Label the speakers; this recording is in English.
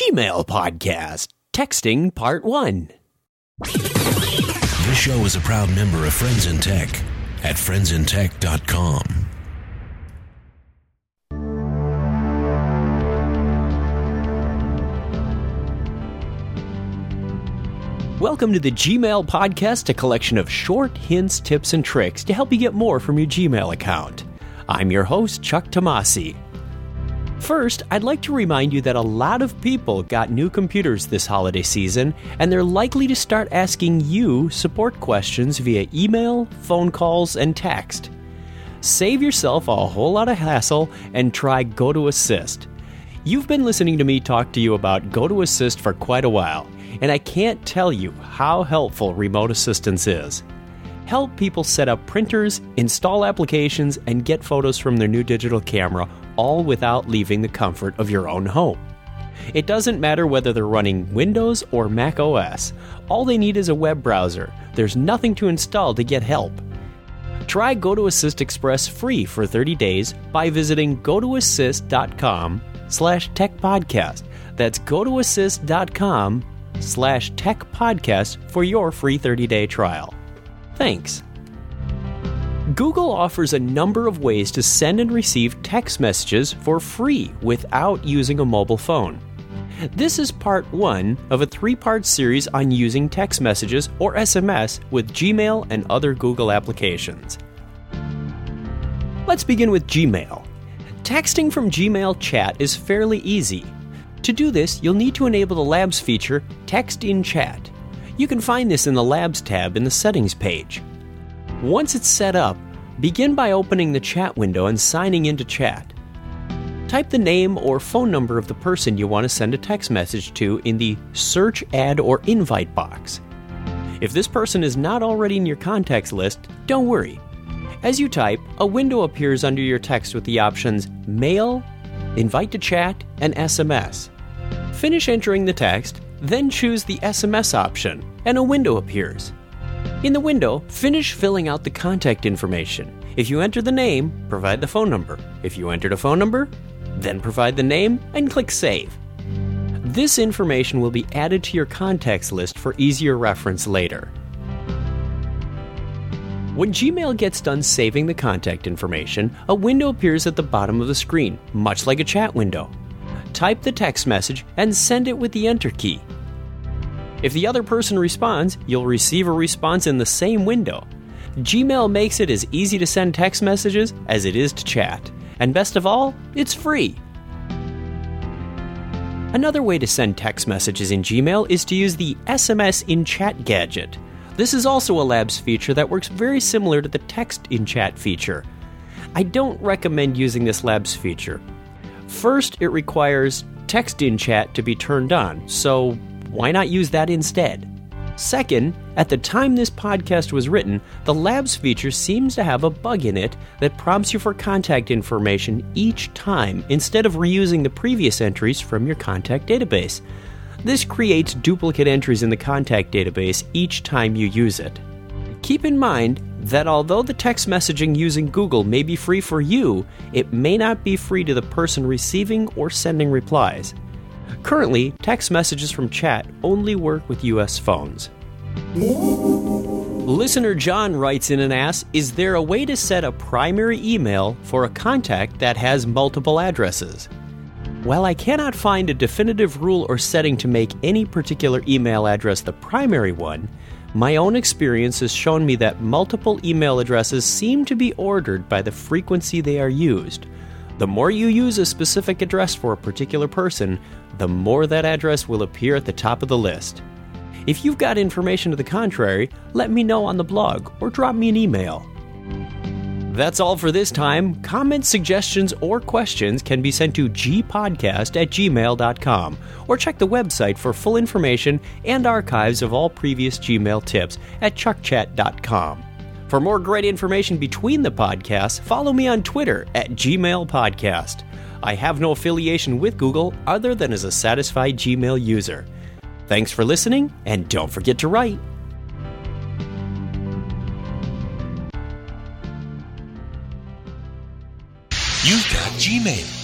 Speaker 1: Gmail Podcast, Texting Part 1.
Speaker 2: This show is a proud member of Friends in Tech at friendsintech.com.
Speaker 1: Welcome to the Gmail Podcast, a collection of short hints, tips, and tricks to help you get more from your Gmail account. I'm your host, Chuck Tomasi. First, I'd like to remind you that a lot of people got new computers this holiday season, and they're likely to start asking you support questions via email, phone calls, and text. Save yourself a whole lot of hassle and try GoToAssist. You've been listening to me talk to you about GoToAssist for quite a while, and I can't tell you how helpful remote assistance is. Help people set up printers, install applications, and get photos from their new digital camera, all without leaving the comfort of your own home. It doesn't matter whether they're running Windows or Mac OS, all they need is a web browser. There's nothing to install to get help. Try GoToAssist Express free for 30 days by visiting gotoassist.com slash techpodcast. That's gotoassist.com slash techpodcast for your free 30-day trial. Thanks. Google offers a number of ways to send and receive text messages for free without using a mobile phone. This is part one of a three part series on using text messages or SMS with Gmail and other Google applications. Let's begin with Gmail. Texting from Gmail chat is fairly easy. To do this, you'll need to enable the Labs feature Text in Chat. You can find this in the Labs tab in the Settings page. Once it's set up, begin by opening the chat window and signing into chat. Type the name or phone number of the person you want to send a text message to in the Search, Add, or Invite box. If this person is not already in your contacts list, don't worry. As you type, a window appears under your text with the options Mail, Invite to Chat, and SMS. Finish entering the text, then choose the SMS option, and a window appears. In the window, finish filling out the contact information. If you enter the name, provide the phone number. If you entered a phone number, then provide the name and click Save. This information will be added to your contacts list for easier reference later. When Gmail gets done saving the contact information, a window appears at the bottom of the screen, much like a chat window. Type the text message and send it with the Enter key. If the other person responds, you'll receive a response in the same window. Gmail makes it as easy to send text messages as it is to chat. And best of all, it's free. Another way to send text messages in Gmail is to use the SMS in Chat gadget. This is also a Labs feature that works very similar to the Text in Chat feature. I don't recommend using this Labs feature. First, it requires Text in Chat to be turned on, so why not use that instead? Second, at the time this podcast was written, the Labs feature seems to have a bug in it that prompts you for contact information each time instead of reusing the previous entries from your contact database. This creates duplicate entries in the contact database each time you use it. Keep in mind that although the text messaging using Google may be free for you, it may not be free to the person receiving or sending replies. Currently, text messages from chat only work with US phones. Listener John writes in and asks Is there a way to set a primary email for a contact that has multiple addresses? While I cannot find a definitive rule or setting to make any particular email address the primary one, my own experience has shown me that multiple email addresses seem to be ordered by the frequency they are used. The more you use a specific address for a particular person, the more that address will appear at the top of the list. If you've got information to the contrary, let me know on the blog or drop me an email. That's all for this time. Comments, suggestions, or questions can be sent to gpodcast at gmail.com or check the website for full information and archives of all previous Gmail tips at chuckchat.com. For more great information between the podcasts, follow me on Twitter at Gmail Podcast. I have no affiliation with Google other than as a satisfied Gmail user. Thanks for listening, and don't forget to write.
Speaker 2: You've got Gmail.